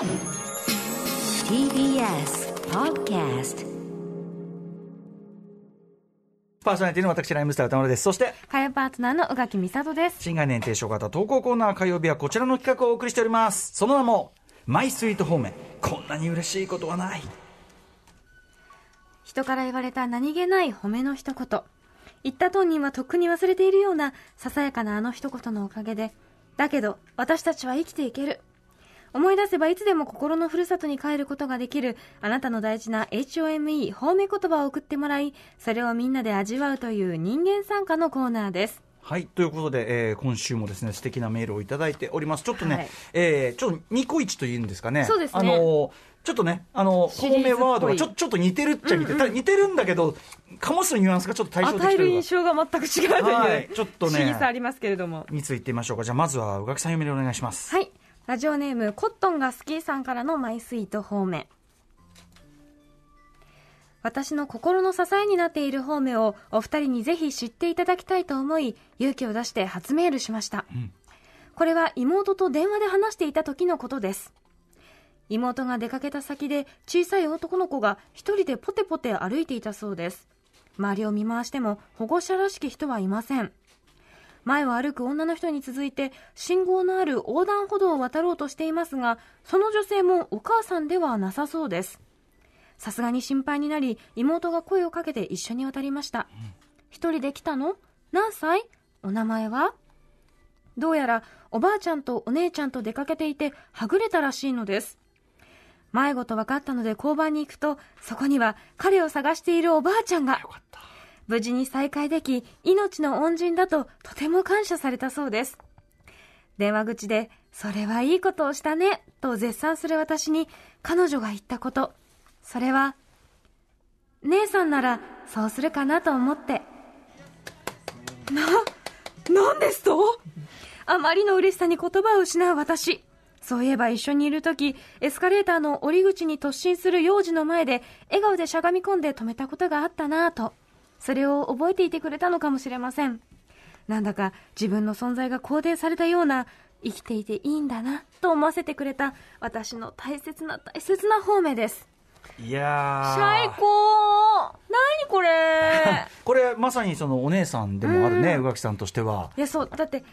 TBS Podcast パーソナリティの私、ライムスター歌丸です。そして、火曜パートナーの宇垣美里です。新概念提唱型投稿コーナー火曜日はこちらの企画をお送りしております。その名も、マイスイート方面。こんなに嬉しいことはない。人から言われた何気ない褒めの一言。言った当人はとっくに忘れているようなささやかなあの一言のおかげで、だけど私たちは生きていける。思い出せばいつでも心のふるさとに帰ることができるあなたの大事な HOME 褒め言葉を送ってもらい、それをみんなで味わうという人間参加のコーナーです。はい。ということで、えー今週もですね、素敵なメールをいただいております。ちょっとね、はいえーちょっとニコイチというんですかね。そうですねあのーちょっとね、あの、シリーズっぽい方面ワードがちょちょっと似てるっちゃ似てる、ただ似てるんだけど、醸すニュアンスがちょっと対照的与えるというか印象が全く違うという、はいちょっとね不思議さありますけれども。についてみましょうか。じゃあ、まずは、宇垣さん読みでお願いします。はい。ラジオネーム、コットンが好きさんからのマイスイート方面。私の心の支えになっている方面をお二人にぜひ知っていただきたいと思い、勇気を出して初メールしました。これは妹と電話で話していた時のことです。妹が出かけた先で小さい男の子が一人でポテポテ歩いていたそうです。周りを見回しても保護者らしき人はいません。前を歩く女の人に続いて信号のある横断歩道を渡ろうとしていますがその女性もお母さんではなさそうです。さすがに心配になり妹が声をかけて一緒に渡りました。一人で来たの？何歳？お名前は？どうやらおばあちゃんとお姉ちゃんと出かけていてはぐれたらしいのです。迷子と分かったので交番に行くとそこには彼を探しているおばあちゃんが。無事に再会でき、命の恩人だととても感謝されたそうです。電話口で、それはいいことをしたね、と絶賛する私に彼女が言ったこと。それは、姉さんならそうするかなと思って。な、なんですと？あまりの嬉しさに言葉を失う私。そういえば一緒にいるとき、エスカレーターの降り口に突進する幼児の前で、笑顔でしゃがみ込んで止めたことがあったなぁと。それを覚えていてくれたのかもしれません。なんだか自分の存在が肯定されたような、生きていていいんだな、と思わせてくれた、私の大切な大切な方面です。いやー。最高何これ これ、まさにそのお姉さんでもあるね、うん宇垣さんとしては。いや、そう、だって、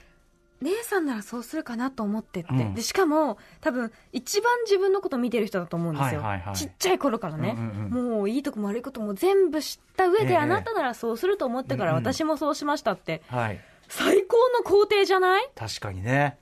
姉さんならそうするかなと思ってって。うんで、しかも、多分、一番自分のこと見てる人だと思うんですよ。はいはいはいちっちゃい頃からね、うんうんもういいとこも悪いことも全部知った上で、ええあなたならそうすると思ってからうんうん私もそうしましたって。はい。最高の肯定じゃない？確かにね。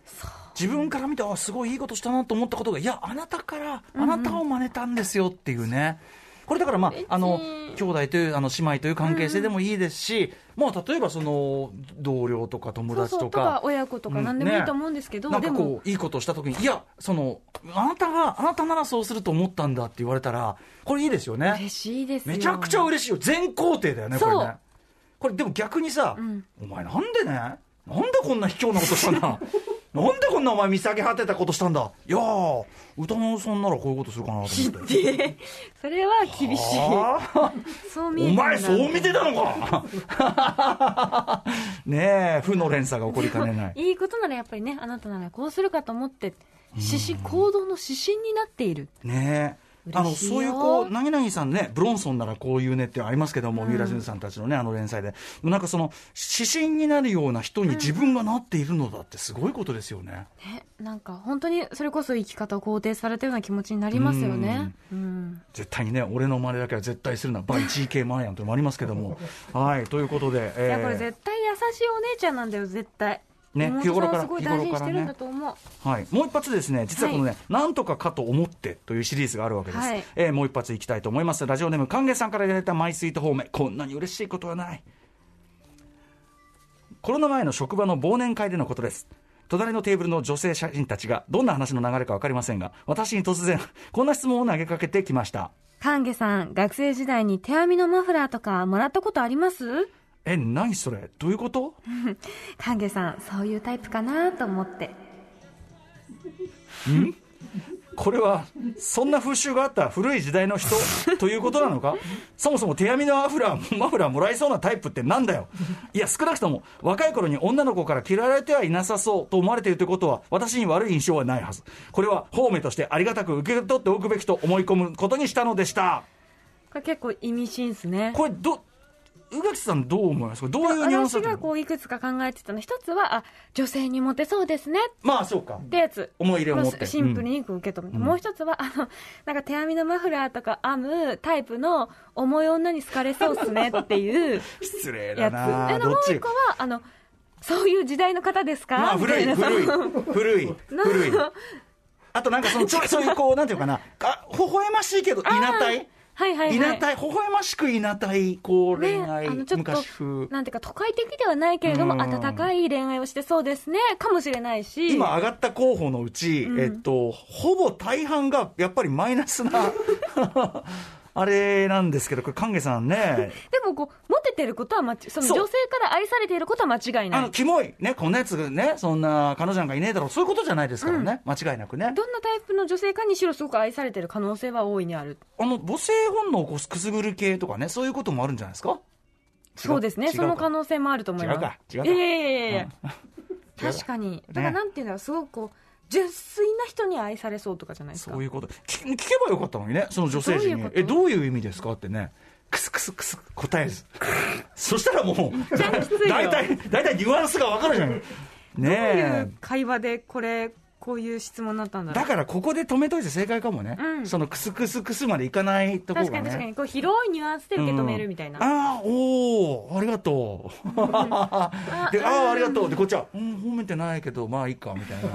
自分から見て、あ、すごいいいことしたなと思ったことが、いや、あなたから、あなたを真似たんですよっていうね。これだからまああの、兄弟という、あの、姉妹という関係性でもいいですし、まあ、例えばその、同僚とか友達とか。か、親子とか何でもいいと思うんですけど、なんかこう、いいことをしたときに、いや、その、あなたが、あなたならそうすると思ったんだって言われたら、これいいですよね。嬉しいですよ。めちゃくちゃ嬉しいよ。全肯定だよね、これね。これでも逆にさ、ん。お前なんでね、なんでこんな卑怯なことしたんだ？なんでこんなお前見下げ果てたことしたんだ？いやー、歌のさんならこういうことするかなと思って。でそれは厳しい。あ？そう見えーお前そう見てたたのか？ねえ、負の連鎖が起こりかねない。いいことならやっぱりね、あなたならこうするかと思って、指針、行動の指針になっている。ねえ。あの、そういうこう、なぎなぎさんね、ブロンソンならこういうねってありますけども、三浦淳さんたちのね、あの連載で。なんかその、指針になるような人に自分がなっているのだってすごいことですよね。ね、なんか本当にそれこそ生き方を肯定されたような気持ちになりますよね。うん。絶対にね、俺の真似だけは絶対するな、バイ GK マーヤンというのもありますけども。はい、ということで、いや、これ絶対優しいお姉ちゃんなんだよ、絶対。ね妹日頃からさんすごい大事にしてるんだと思う。はい、もう一発ですね、実はこのね、なんとかかと思ってというシリーズがあるわけです。はいえーもう一発いきたいと思います。ラジオネーム、歓迎さんからいただいたマイスイート方面、こんなに嬉しいことはない。コロナ前の職場の忘年会でのことです。隣のテーブルの女性社員たちがどんな話の流れか分かりませんが、私に突然、こんな質問を投げかけてきました。カンゲさん、学生時代に手編みのマフラーとかもらったことあります？え、何それ？どういうこと？カンゲさん、そういうタイプかなと思って。これは、そんな風習があった古い時代の人？ということなのか？そもそも手編みのマフラー、マフラーもらえそうなタイプってなんだよ？いや、少なくとも、若い頃に女の子から嫌われてはいなさそうと思われているということは、私に悪い印象はないはず。これは、方面としてありがたく受け取っておくべきと思い込むことにしたのでした。これ結構意味深ですね。これ、ど、宇垣さんどう思います？かどういうニュアンス私がこういくつか考えてたの。一つはあ女性にモテそうですねまあ、そうか。ってやつ。思い入れを持って。シンプルに受け止めて、もう一つはあのなんか手編みのマフラーとか編むタイプの重い女に好かれそうっすねっていう 失礼やつ。だなでもう一個はあのそういう時代の方ですか、まあ、古い、古い、古い、古い。あとなんかその、ちょそういうこう、なんていうかな、あ、微笑ましいけど、いなたい？はいはいはい。いなたい、微笑ましくいなたい、こう、恋ね、愛、あのちょっと昔風。なんていうか都会的ではないけれどもうん。温かい恋愛をしてそうですねかもしれないし。今上がった候補のうち、えっと、ほぼ大半がやっぱりマイナスな、あれなんですけど、これ、関下さんね、でもこうてることは間違その女性から愛されていることは間違いなあの、いキモい、ね、こんなやつね、そんな彼女なんかいねえだろう、そういうことじゃないですからね、間違いなくね。どんなタイプの女性かにしろすごく愛されてる可能性は大いにある。あの、母性本能をこうくすぐる系とかね、そういうこともあるんじゃないですか？そうですね。その可能性もあると思います。違うか。違うか。いやいやいやいや。う 確かに。だか。らなんていうんだろうすごくこう純粋な人に愛されそうとかじゃないですか。そういうこと。聞聞けばよかったのにね、その女性陣に。どういうえ、どういう意味ですかってね、クスクスクス答えず。そしたらもう、ちゃきついよ大体、大体ニュアンスがわかるじゃん。どういねう会話でこれこういう質問になったんだえ。ろうだからここで止めといて正解かもね。うんそのクスクスクスまでいかないところがね。確かに確かにこう広いニュアンスで受け止めるみたいな、ああ、おお、ありがとう。で、ああ、ありがとう。で、こっちは、うん、褒めてないけど、まあいいか、みたいな。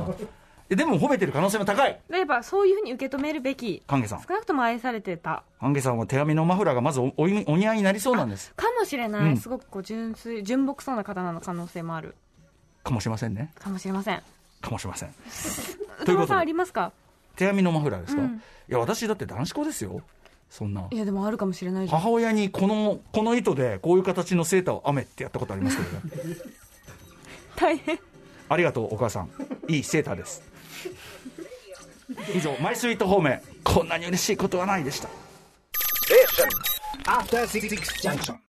えでも褒めてる可能性も高い。でやっぱそういうふうに受け止めるべき関下さん。少なくとも愛されてた関下さんは手編みのマフラーがまずおおお似合いになりそうなんです。かもしれない、うんすごくこう純粋純朴そうな方なの可能性もあるかもしれませんね。かもしれませんかもしれません。ということでりますか？手編みのマフラーですか、うんいや、私だって男子校ですよ。そんな。いやでもあるかもしれない母親にこの、この糸でこういう形のセーターを編めってやったことありますけどね。大変ありがとう、お母さん。いいセーターです。以上、マイスイート方面。こんなに嬉しいことはないでした。